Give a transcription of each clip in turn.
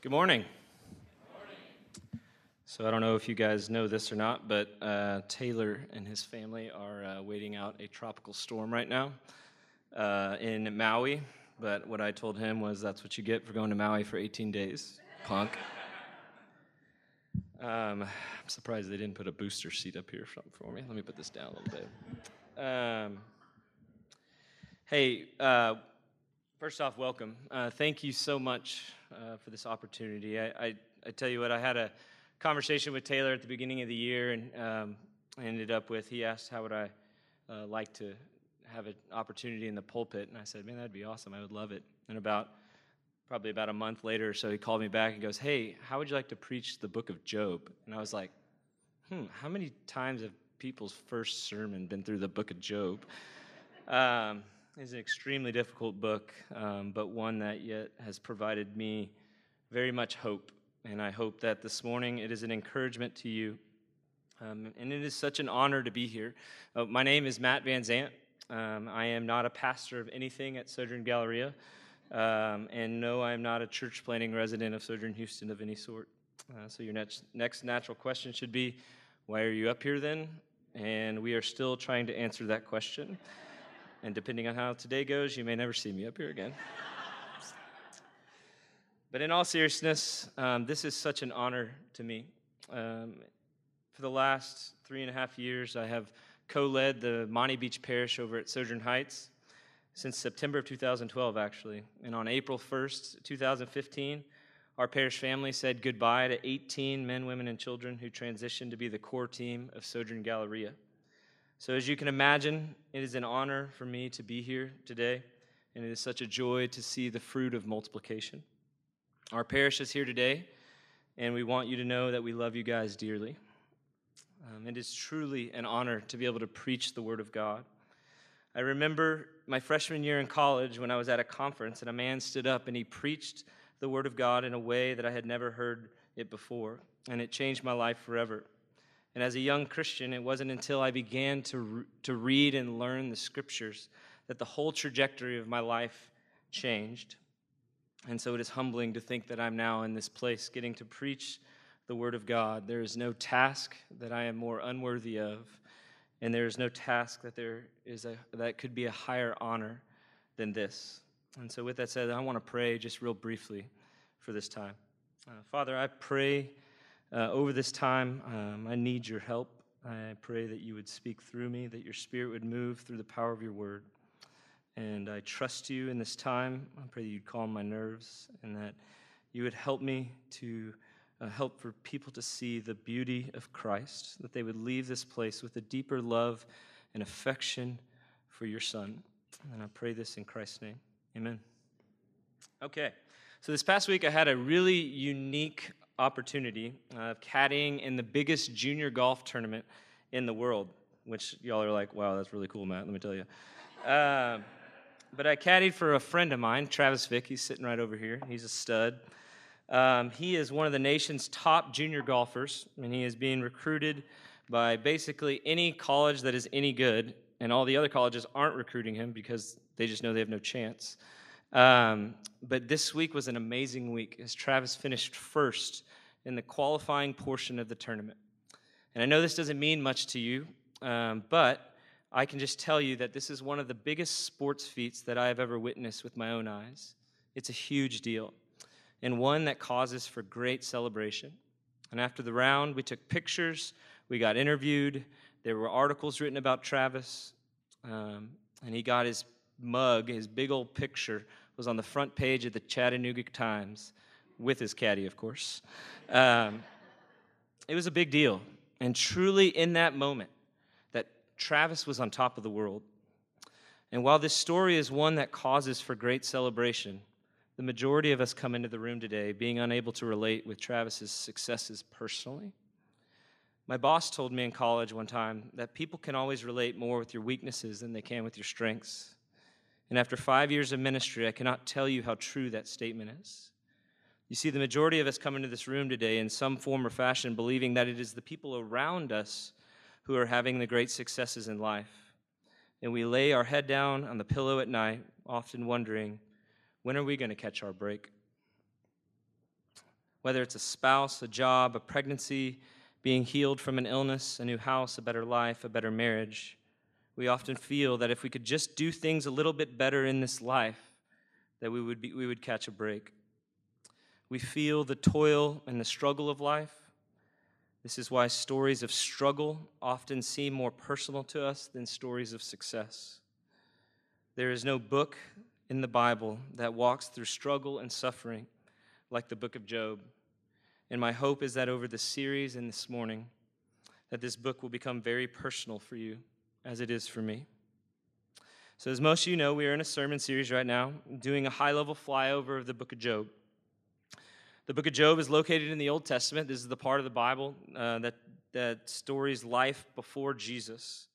Good morning. So I don't know if you guys know this or not, but uh, Taylor and his family are uh, waiting out a tropical storm right now uh, in Maui. But what I told him was that's what you get for going to Maui for 18 days, punk. Um, I'm surprised they didn't put a booster seat up here for me. Let me put this down a little bit. Um, hey, uh, first off, welcome. Uh, thank you so much uh, for this opportunity. I, I, I, tell you what, I had a conversation with Taylor at the beginning of the year, and um, I ended up with he asked how would I uh, like to have an opportunity in the pulpit, and I said, man, that'd be awesome. I would love it. And about probably about a month later or so, he called me back and goes, hey, how would you like to preach the book of Job? And I was like, hmm, how many times have people's first sermon been through the book of Job? Um, it's an extremely difficult book, um, but one that yet has provided me very much hope. And I hope that this morning it is an encouragement to you. Um, and it is such an honor to be here. Uh, my name is Matt Van Zant. Um, I am not a pastor of anything at Sojourn Galleria. Um, and no, I am not a church planting resident of Sojourn Houston of any sort. Uh, so your next, next natural question should be why are you up here then? And we are still trying to answer that question. And depending on how today goes, you may never see me up here again. but in all seriousness, um, this is such an honor to me. Um, for the last three and a half years, I have co led the Montie Beach Parish over at Sojourn Heights since September of 2012, actually. And on April 1st, 2015, our parish family said goodbye to 18 men, women, and children who transitioned to be the core team of Sojourn Galleria. So, as you can imagine, it is an honor for me to be here today, and it is such a joy to see the fruit of multiplication. Our parish is here today, and we want you to know that we love you guys dearly. Um, it is truly an honor to be able to preach the Word of God. I remember my freshman year in college when I was at a conference, and a man stood up and he preached the Word of God in a way that I had never heard it before, and it changed my life forever. And as a young Christian, it wasn't until I began to, re- to read and learn the scriptures that the whole trajectory of my life changed. And so it is humbling to think that I'm now in this place getting to preach the Word of God. There is no task that I am more unworthy of, and there is no task that there is a, that could be a higher honor than this. And so, with that said, I want to pray just real briefly for this time. Uh, Father, I pray uh, over this time. Um, I need your help. I pray that you would speak through me, that your spirit would move through the power of your word. And I trust you in this time. I pray that you'd calm my nerves and that you would help me to uh, help for people to see the beauty of Christ, that they would leave this place with a deeper love and affection for your Son. And I pray this in Christ's name. Amen. Okay, so this past week I had a really unique opportunity of caddying in the biggest junior golf tournament in the world, which y'all are like, wow, that's really cool, Matt, let me tell you. Uh, but I caddied for a friend of mine, Travis Vick. He's sitting right over here. He's a stud. Um, he is one of the nation's top junior golfers, and he is being recruited by basically any college that is any good, and all the other colleges aren't recruiting him because they just know they have no chance. Um, but this week was an amazing week as Travis finished first in the qualifying portion of the tournament. And I know this doesn't mean much to you, um, but I can just tell you that this is one of the biggest sports feats that I have ever witnessed with my own eyes. It's a huge deal, and one that causes for great celebration. And after the round, we took pictures, we got interviewed, there were articles written about Travis, um, and he got his mug, his big old picture, was on the front page of the Chattanooga Times, with his caddy, of course. Um, it was a big deal. And truly, in that moment, that Travis was on top of the world. And while this story is one that causes for great celebration, the majority of us come into the room today being unable to relate with Travis's successes personally. My boss told me in college one time that people can always relate more with your weaknesses than they can with your strengths. And after five years of ministry, I cannot tell you how true that statement is. You see, the majority of us come into this room today in some form or fashion believing that it is the people around us who are having the great successes in life. And we lay our head down on the pillow at night, often wondering, when are we going to catch our break? whether it's a spouse, a job, a pregnancy, being healed from an illness, a new house, a better life, a better marriage. We often feel that if we could just do things a little bit better in this life, that we would, be, we would catch a break. We feel the toil and the struggle of life. This is why stories of struggle often seem more personal to us than stories of success. There is no book in the Bible that walks through struggle and suffering like the book of Job. And my hope is that over the series and this morning, that this book will become very personal for you, as it is for me. So, as most of you know, we are in a sermon series right now, doing a high level flyover of the book of Job. The book of Job is located in the Old Testament. This is the part of the Bible uh, that, that stories life before Jesus.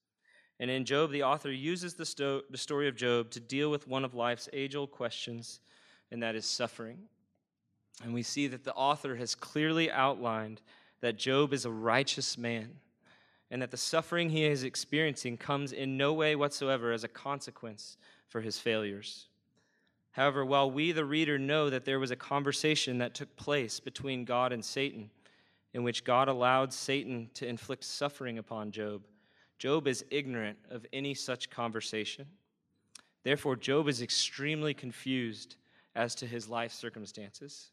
And in Job, the author uses the, sto- the story of Job to deal with one of life's age old questions, and that is suffering. And we see that the author has clearly outlined that Job is a righteous man and that the suffering he is experiencing comes in no way whatsoever as a consequence for his failures. However, while we, the reader, know that there was a conversation that took place between God and Satan, in which God allowed Satan to inflict suffering upon Job, Job is ignorant of any such conversation. Therefore, Job is extremely confused as to his life circumstances.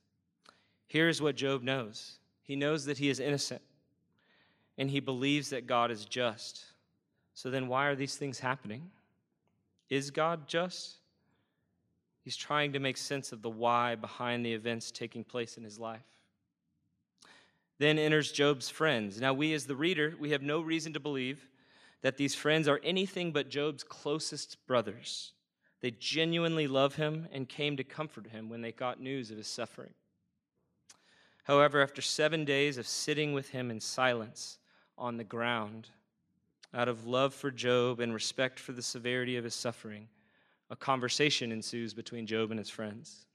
Here's what Job knows he knows that he is innocent, and he believes that God is just. So then, why are these things happening? Is God just? He's trying to make sense of the why behind the events taking place in his life. Then enters Job's friends. Now, we as the reader, we have no reason to believe that these friends are anything but Job's closest brothers. They genuinely love him and came to comfort him when they got news of his suffering. However, after seven days of sitting with him in silence on the ground, out of love for Job and respect for the severity of his suffering, a conversation ensues between Job and his friends.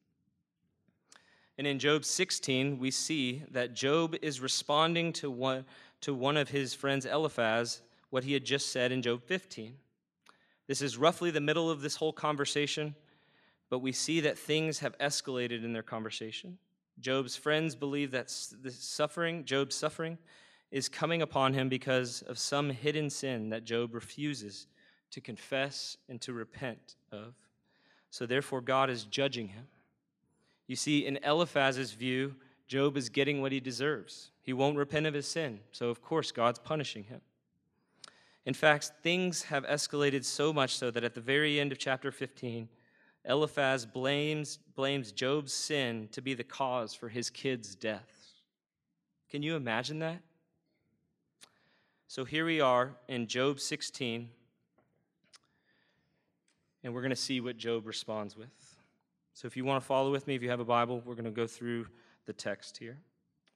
And in Job 16, we see that Job is responding to one, to one of his friends, Eliphaz, what he had just said in Job 15. This is roughly the middle of this whole conversation, but we see that things have escalated in their conversation. Job's friends believe that the suffering, Job's suffering, is coming upon him because of some hidden sin that Job refuses to confess and to repent of. So therefore, God is judging him. You see, in Eliphaz's view, Job is getting what he deserves. He won't repent of his sin, so of course, God's punishing him. In fact, things have escalated so much so that at the very end of chapter 15, Eliphaz blames, blames Job's sin to be the cause for his kid's death. Can you imagine that? So here we are in Job 16, and we're going to see what Job responds with. So if you want to follow with me, if you have a Bible, we're going to go through the text here.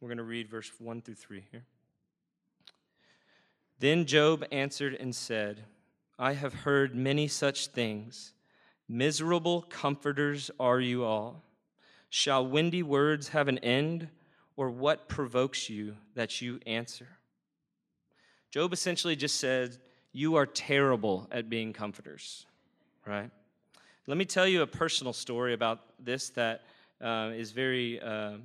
We're going to read verse 1 through 3 here. Then Job answered and said, I have heard many such things. Miserable comforters are you all. Shall windy words have an end, or what provokes you that you answer? Job essentially just said, You are terrible at being comforters, right? Let me tell you a personal story about this that uh, is very, uh,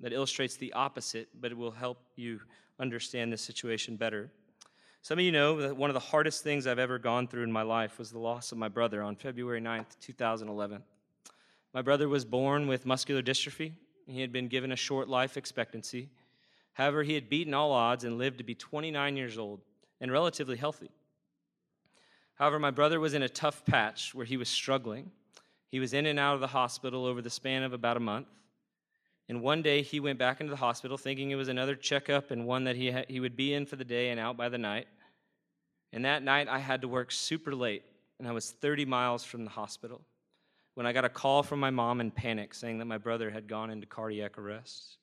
that illustrates the opposite, but it will help you understand the situation better. Some of you know that one of the hardest things I've ever gone through in my life was the loss of my brother on February 9th, 2011. My brother was born with muscular dystrophy. He had been given a short life expectancy. However, he had beaten all odds and lived to be 29 years old and relatively healthy. However, my brother was in a tough patch where he was struggling. He was in and out of the hospital over the span of about a month. And one day he went back into the hospital thinking it was another checkup and one that he, ha- he would be in for the day and out by the night. And that night I had to work super late, and I was 30 miles from the hospital when I got a call from my mom in panic saying that my brother had gone into cardiac arrest.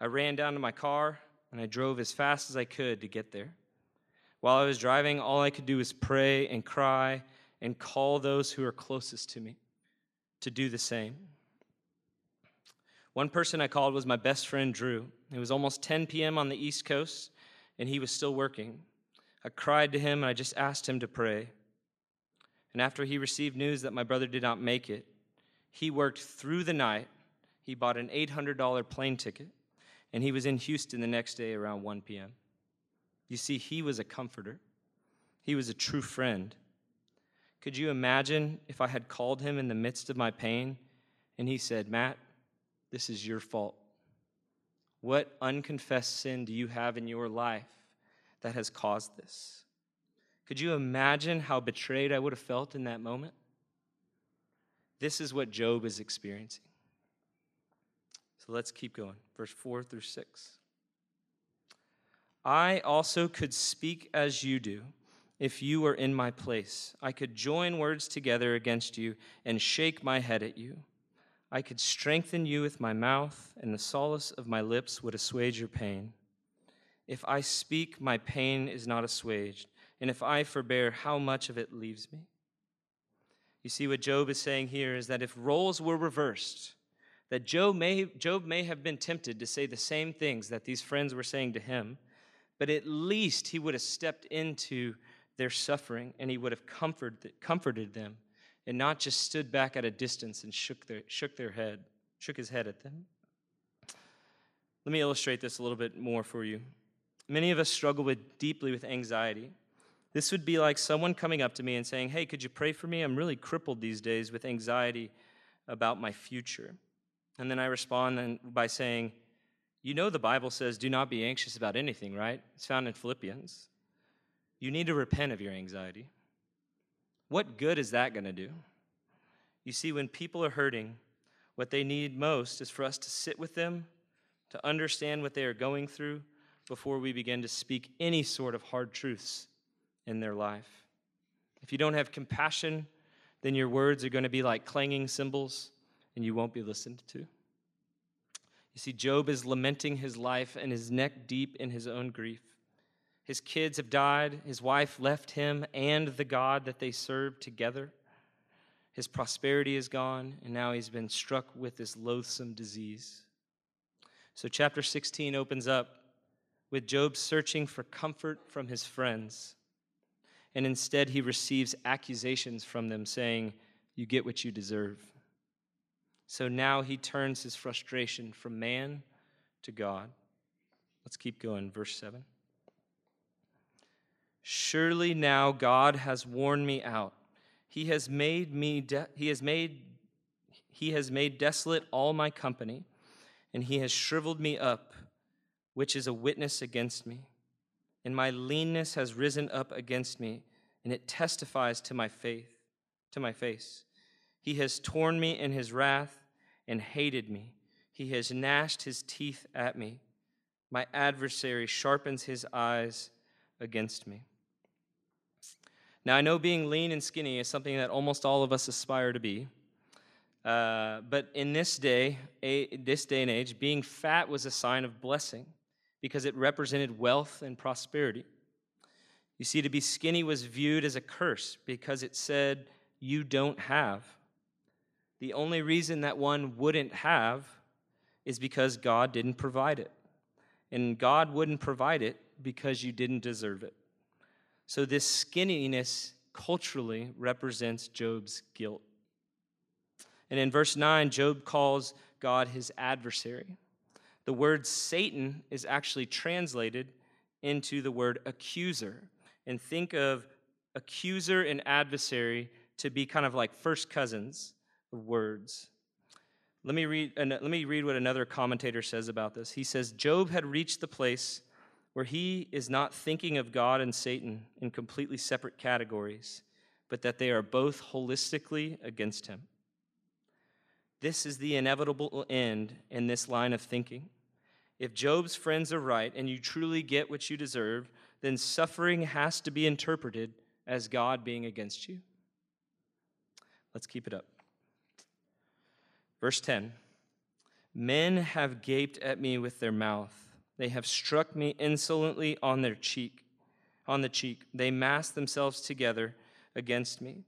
I ran down to my car and I drove as fast as I could to get there. While I was driving, all I could do was pray and cry and call those who are closest to me to do the same. One person I called was my best friend, Drew. It was almost 10 p.m. on the East Coast, and he was still working. I cried to him and I just asked him to pray. And after he received news that my brother did not make it, he worked through the night. he bought an $800 plane ticket, and he was in Houston the next day around 1 p.m. You see, he was a comforter, he was a true friend. Could you imagine if I had called him in the midst of my pain and he said, Matt, this is your fault? What unconfessed sin do you have in your life that has caused this? Could you imagine how betrayed I would have felt in that moment? This is what Job is experiencing. So let's keep going. Verse 4 through 6. I also could speak as you do if you were in my place. I could join words together against you and shake my head at you. I could strengthen you with my mouth, and the solace of my lips would assuage your pain. If I speak, my pain is not assuaged, and if I forbear, how much of it leaves me? You see, what Job is saying here is that if roles were reversed, that Job may, Job may have been tempted to say the same things that these friends were saying to him, but at least he would have stepped into their suffering and he would have comforted, comforted them and not just stood back at a distance and shook their, shook their head, shook his head at them. Let me illustrate this a little bit more for you. Many of us struggle with deeply with anxiety. This would be like someone coming up to me and saying, Hey, could you pray for me? I'm really crippled these days with anxiety about my future. And then I respond by saying, You know, the Bible says, Do not be anxious about anything, right? It's found in Philippians. You need to repent of your anxiety. What good is that going to do? You see, when people are hurting, what they need most is for us to sit with them, to understand what they are going through before we begin to speak any sort of hard truths in their life. If you don't have compassion, then your words are going to be like clanging cymbals and you won't be listened to. You see, Job is lamenting his life and his neck deep in his own grief. His kids have died, his wife left him and the God that they served together. His prosperity is gone, and now he's been struck with this loathsome disease. So, chapter 16 opens up with Job searching for comfort from his friends. And instead, he receives accusations from them saying, You get what you deserve. So now he turns his frustration from man to God. Let's keep going. Verse 7. Surely now God has worn me out. He has made me de- he has made he has made desolate all my company, and he has shriveled me up which is a witness against me. And my leanness has risen up against me, and it testifies to my faith, to my face. He has torn me in his wrath and hated me. He has gnashed his teeth at me. My adversary sharpens his eyes against me. Now, I know being lean and skinny is something that almost all of us aspire to be. Uh, but in this day, a, this day and age, being fat was a sign of blessing because it represented wealth and prosperity. You see, to be skinny was viewed as a curse because it said, You don't have. The only reason that one wouldn't have is because God didn't provide it. And God wouldn't provide it because you didn't deserve it. So, this skinniness culturally represents Job's guilt. And in verse 9, Job calls God his adversary. The word Satan is actually translated into the word accuser. And think of accuser and adversary to be kind of like first cousins words. Let me read, let me read what another commentator says about this. He says, Job had reached the place where he is not thinking of God and Satan in completely separate categories, but that they are both holistically against him. This is the inevitable end in this line of thinking. If Job's friends are right and you truly get what you deserve, then suffering has to be interpreted as God being against you. Let's keep it up. Verse 10 Men have gaped at me with their mouth. They have struck me insolently on their cheek, on the cheek. They mass themselves together against me.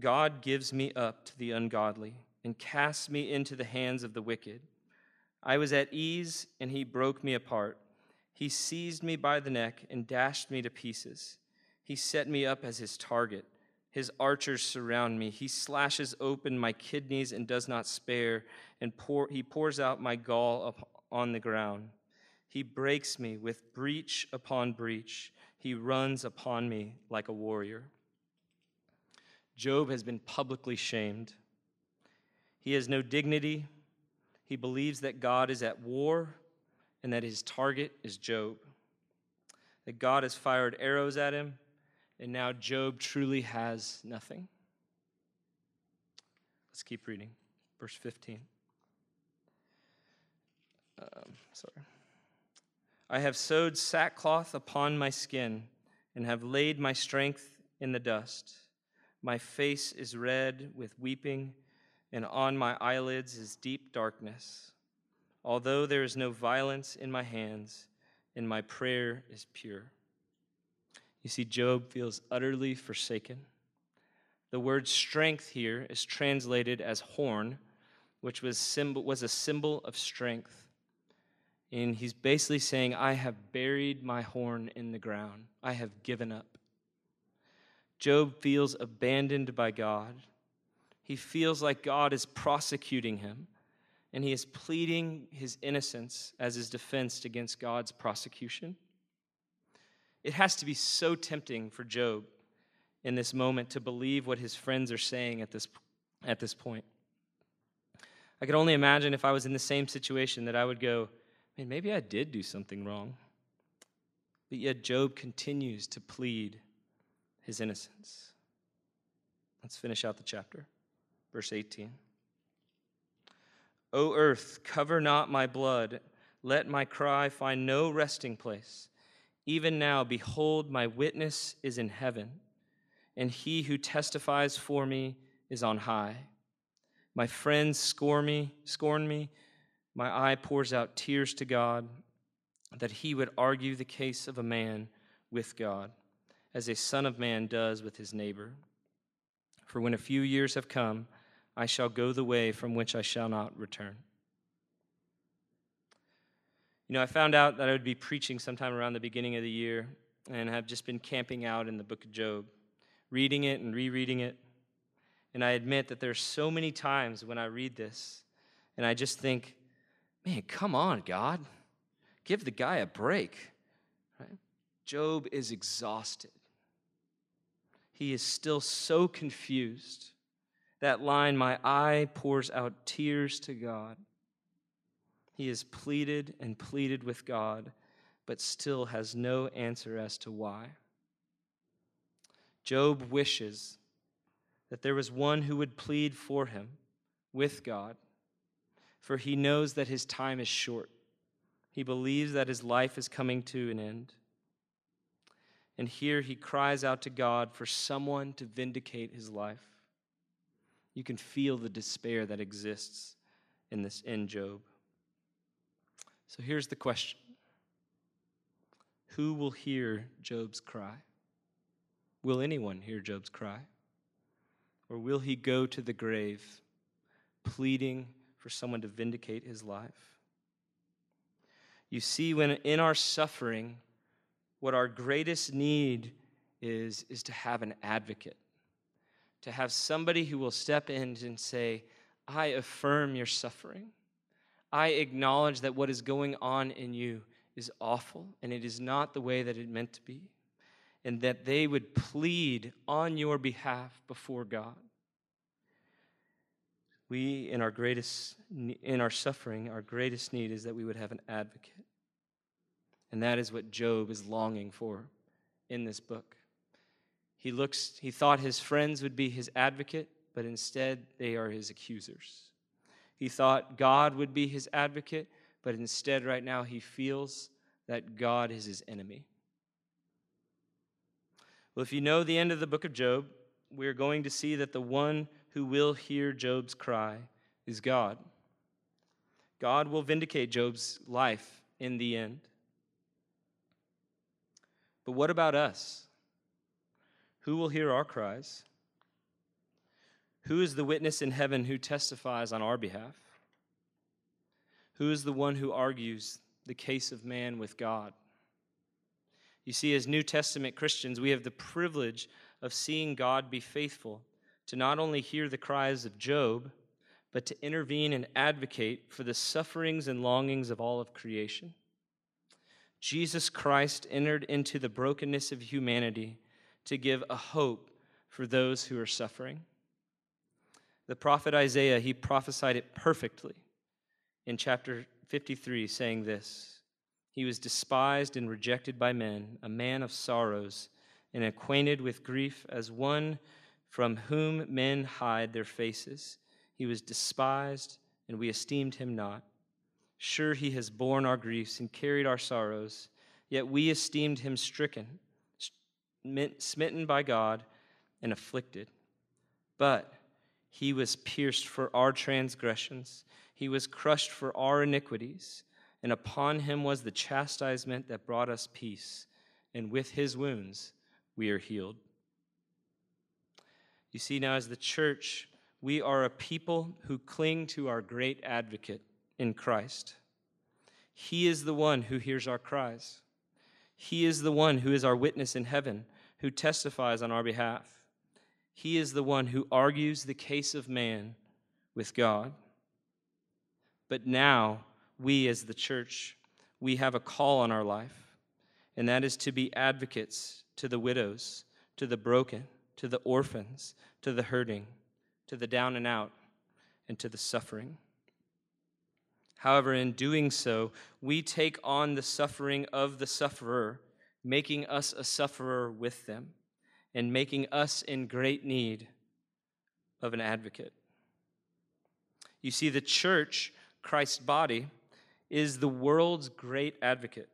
God gives me up to the ungodly and casts me into the hands of the wicked. I was at ease, and he broke me apart. He seized me by the neck and dashed me to pieces. He set me up as his target, His archers surround me. He slashes open my kidneys and does not spare, and pour, he pours out my gall on the ground. He breaks me with breach upon breach. He runs upon me like a warrior. Job has been publicly shamed. He has no dignity. He believes that God is at war and that his target is Job. That God has fired arrows at him, and now Job truly has nothing. Let's keep reading. Verse 15. Um, sorry. I have sewed sackcloth upon my skin and have laid my strength in the dust. My face is red with weeping, and on my eyelids is deep darkness. Although there is no violence in my hands, and my prayer is pure. You see, Job feels utterly forsaken. The word strength here is translated as horn, which was, symbol, was a symbol of strength. And he's basically saying, I have buried my horn in the ground, I have given up. Job feels abandoned by God. He feels like God is prosecuting him, and he is pleading his innocence as his defense against God's prosecution. It has to be so tempting for Job in this moment to believe what his friends are saying at this, at this point. I could only imagine if I was in the same situation that I would go, man, maybe I did do something wrong. But yet, Job continues to plead his innocence. Let's finish out the chapter. Verse 18. O earth, cover not my blood. Let my cry find no resting place. Even now, behold, my witness is in heaven, and he who testifies for me is on high. My friends scorn me, scorn me. My eye pours out tears to God, that he would argue the case of a man with God as a son of man does with his neighbor. For when a few years have come, I shall go the way from which I shall not return. You know, I found out that I would be preaching sometime around the beginning of the year and have just been camping out in the book of Job, reading it and rereading it. And I admit that there's so many times when I read this and I just think, man, come on, God. Give the guy a break. Right? Job is exhausted. He is still so confused. That line, my eye pours out tears to God. He has pleaded and pleaded with God, but still has no answer as to why. Job wishes that there was one who would plead for him with God, for he knows that his time is short. He believes that his life is coming to an end. And here he cries out to God for someone to vindicate his life. You can feel the despair that exists in this in Job. So here's the question. Who will hear Job's cry? Will anyone hear Job's cry? Or will he go to the grave pleading for someone to vindicate his life? You see, when in our suffering, what our greatest need is, is to have an advocate, to have somebody who will step in and say, I affirm your suffering. I acknowledge that what is going on in you is awful and it is not the way that it meant to be, and that they would plead on your behalf before God. We, in our greatest, in our suffering, our greatest need is that we would have an advocate. And that is what Job is longing for in this book. He looks he thought his friends would be his advocate, but instead they are his accusers. He thought God would be his advocate, but instead right now he feels that God is his enemy. Well, if you know the end of the book of Job, we're going to see that the one who will hear Job's cry is God. God will vindicate Job's life in the end. But what about us? Who will hear our cries? Who is the witness in heaven who testifies on our behalf? Who is the one who argues the case of man with God? You see, as New Testament Christians, we have the privilege of seeing God be faithful to not only hear the cries of Job, but to intervene and advocate for the sufferings and longings of all of creation. Jesus Christ entered into the brokenness of humanity to give a hope for those who are suffering. The prophet Isaiah, he prophesied it perfectly in chapter 53, saying this He was despised and rejected by men, a man of sorrows, and acquainted with grief as one from whom men hide their faces. He was despised, and we esteemed him not. Sure, he has borne our griefs and carried our sorrows, yet we esteemed him stricken, smitten by God, and afflicted. But he was pierced for our transgressions, he was crushed for our iniquities, and upon him was the chastisement that brought us peace, and with his wounds we are healed. You see, now as the church, we are a people who cling to our great advocate in Christ. He is the one who hears our cries. He is the one who is our witness in heaven, who testifies on our behalf. He is the one who argues the case of man with God. But now, we as the church, we have a call on our life, and that is to be advocates to the widows, to the broken, to the orphans, to the hurting, to the down and out, and to the suffering. However, in doing so, we take on the suffering of the sufferer, making us a sufferer with them, and making us in great need of an advocate. You see, the church, Christ's body, is the world's great advocate.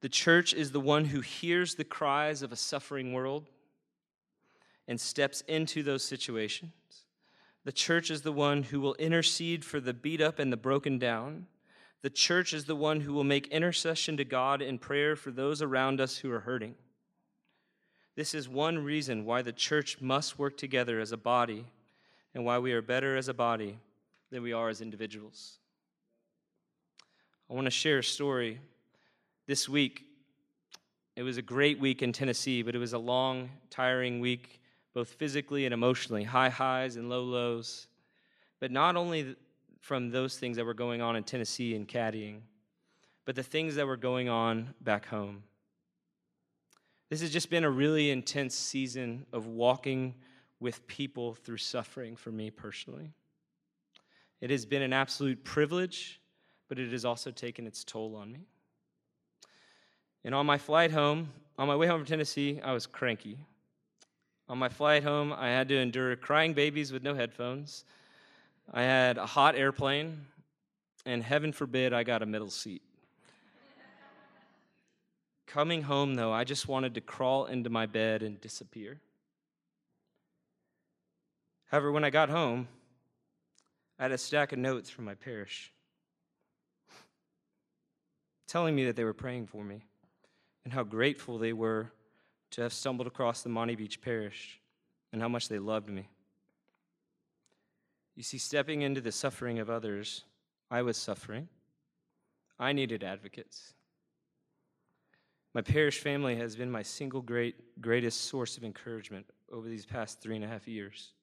The church is the one who hears the cries of a suffering world and steps into those situations. The church is the one who will intercede for the beat up and the broken down. The church is the one who will make intercession to God in prayer for those around us who are hurting. This is one reason why the church must work together as a body and why we are better as a body than we are as individuals. I want to share a story this week. It was a great week in Tennessee, but it was a long, tiring week, both physically and emotionally, high highs and low lows. But not only from those things that were going on in Tennessee and caddying, but the things that were going on back home. This has just been a really intense season of walking with people through suffering for me personally. It has been an absolute privilege, but it has also taken its toll on me. And on my flight home, on my way home from Tennessee, I was cranky. On my flight home, I had to endure crying babies with no headphones. I had a hot airplane, and heaven forbid I got a middle seat. Coming home, though, I just wanted to crawl into my bed and disappear. However, when I got home, I had a stack of notes from my parish telling me that they were praying for me and how grateful they were to have stumbled across the Montie Beach Parish and how much they loved me. You see, stepping into the suffering of others, I was suffering. I needed advocates. My parish family has been my single great, greatest source of encouragement over these past three and a half years.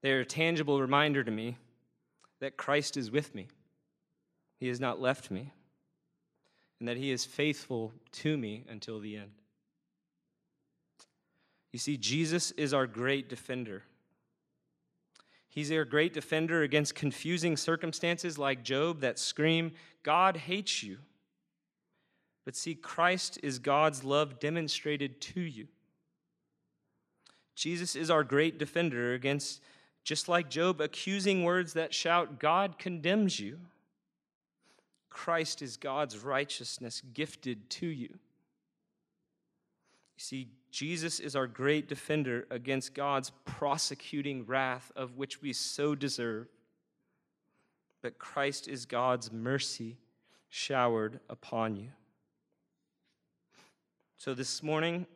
They are a tangible reminder to me that Christ is with me. He has not left me and that he is faithful to me until the end. You see, Jesus is our great defender. He's our great defender against confusing circumstances like Job that scream, God hates you. But see, Christ is God's love demonstrated to you. Jesus is our great defender against, just like Job, accusing words that shout, God condemns you. Christ is God's righteousness gifted to you. You see, Jesus is our great defender against God's prosecuting wrath, of which we so deserve. But Christ is God's mercy showered upon you. So this morning,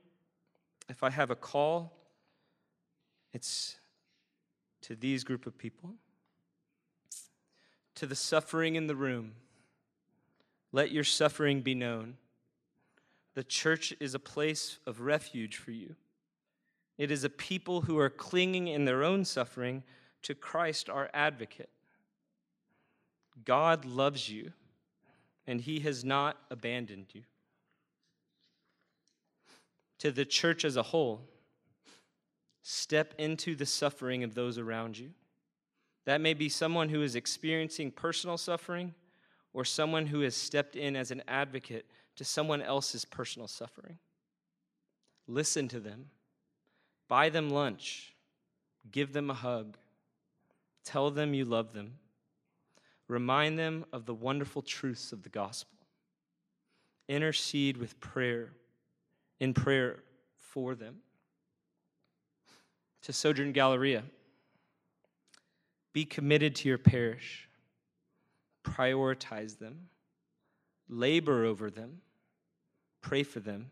if I have a call, it's to these group of people, to the suffering in the room let your suffering be known. The church is a place of refuge for you. It is a people who are clinging in their own suffering to Christ, our advocate. God loves you, and he has not abandoned you. To the church as a whole, step into the suffering of those around you. That may be someone who is experiencing personal suffering or someone who has stepped in as an advocate to someone else's personal suffering. Listen to them, buy them lunch, give them a hug, tell them you love them, remind them of the wonderful truths of the gospel, intercede with prayer, in prayer for them. To Sojourn Galleria, be committed to your parish, prioritize them, labor over them, pray for them.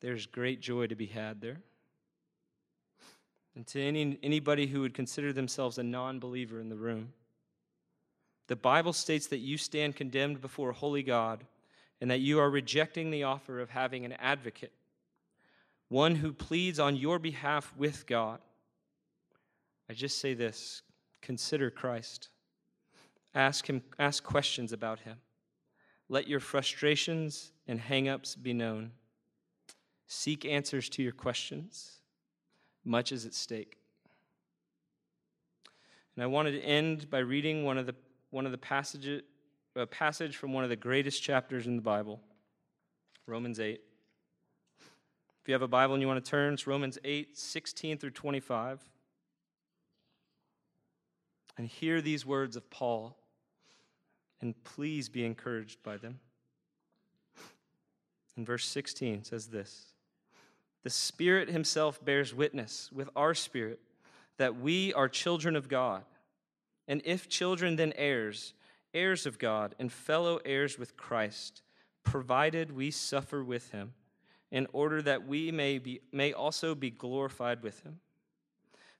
There's great joy to be had there. And to any, anybody who would consider themselves a non believer in the room, the Bible states that you stand condemned before a holy God and that you are rejecting the offer of having an advocate, one who pleads on your behalf with God. I just say this consider Christ. Ask him ask questions about him. Let your frustrations and hangups be known. Seek answers to your questions. Much is at stake. And I wanted to end by reading one of the, one of the passages, a passage from one of the greatest chapters in the Bible, Romans 8. If you have a Bible and you want to turn, it's Romans 8, 16 through 25. And hear these words of Paul, and please be encouraged by them. In verse 16 says this The Spirit Himself bears witness with our spirit that we are children of God. And if children, then heirs, heirs of God, and fellow heirs with Christ, provided we suffer with Him, in order that we may, be, may also be glorified with Him.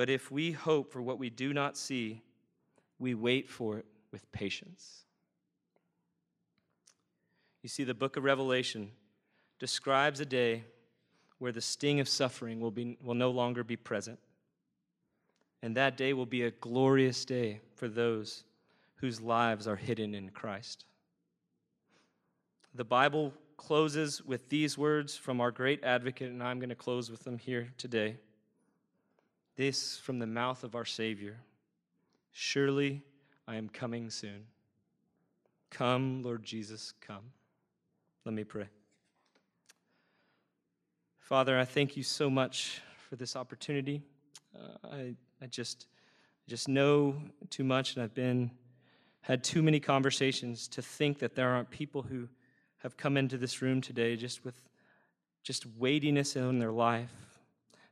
But if we hope for what we do not see, we wait for it with patience. You see, the book of Revelation describes a day where the sting of suffering will, be, will no longer be present. And that day will be a glorious day for those whose lives are hidden in Christ. The Bible closes with these words from our great advocate, and I'm going to close with them here today. This from the mouth of our Savior Surely I am coming soon. Come, Lord Jesus, come. Let me pray. Father, I thank you so much for this opportunity. Uh, I, I just, just know too much, and I've been had too many conversations to think that there aren't people who have come into this room today just with just weightiness in their life.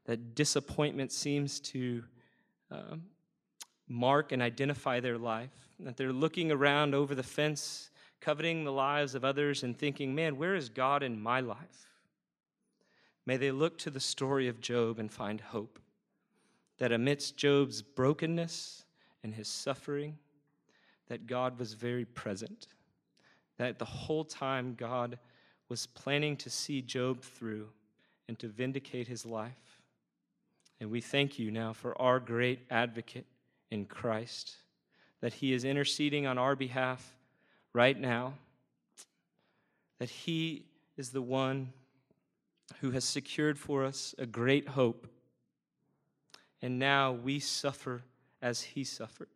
That disappointment seems to um, mark and identify their life. That they're looking around over the fence coveting the lives of others and thinking, man, where is God in my life? May they look to the story of Job and find hope that amidst Job's brokenness and his suffering, that God was very present. That the whole time God was planning to see Job through and to vindicate his life. And we thank you now for our great advocate in Christ, that he is interceding on our behalf right now that He is the one who has secured for us a great hope. And now we suffer as he suffered.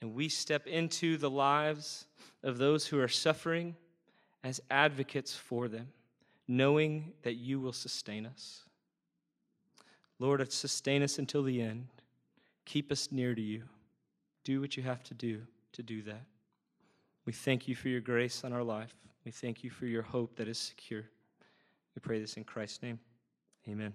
And we step into the lives of those who are suffering as advocates for them, knowing that you will sustain us. Lord, sustain us until the end. Keep us near to you. Do what you have to do to do that. We thank you for your grace on our life. We thank you for your hope that is secure. We pray this in Christ's name. Amen.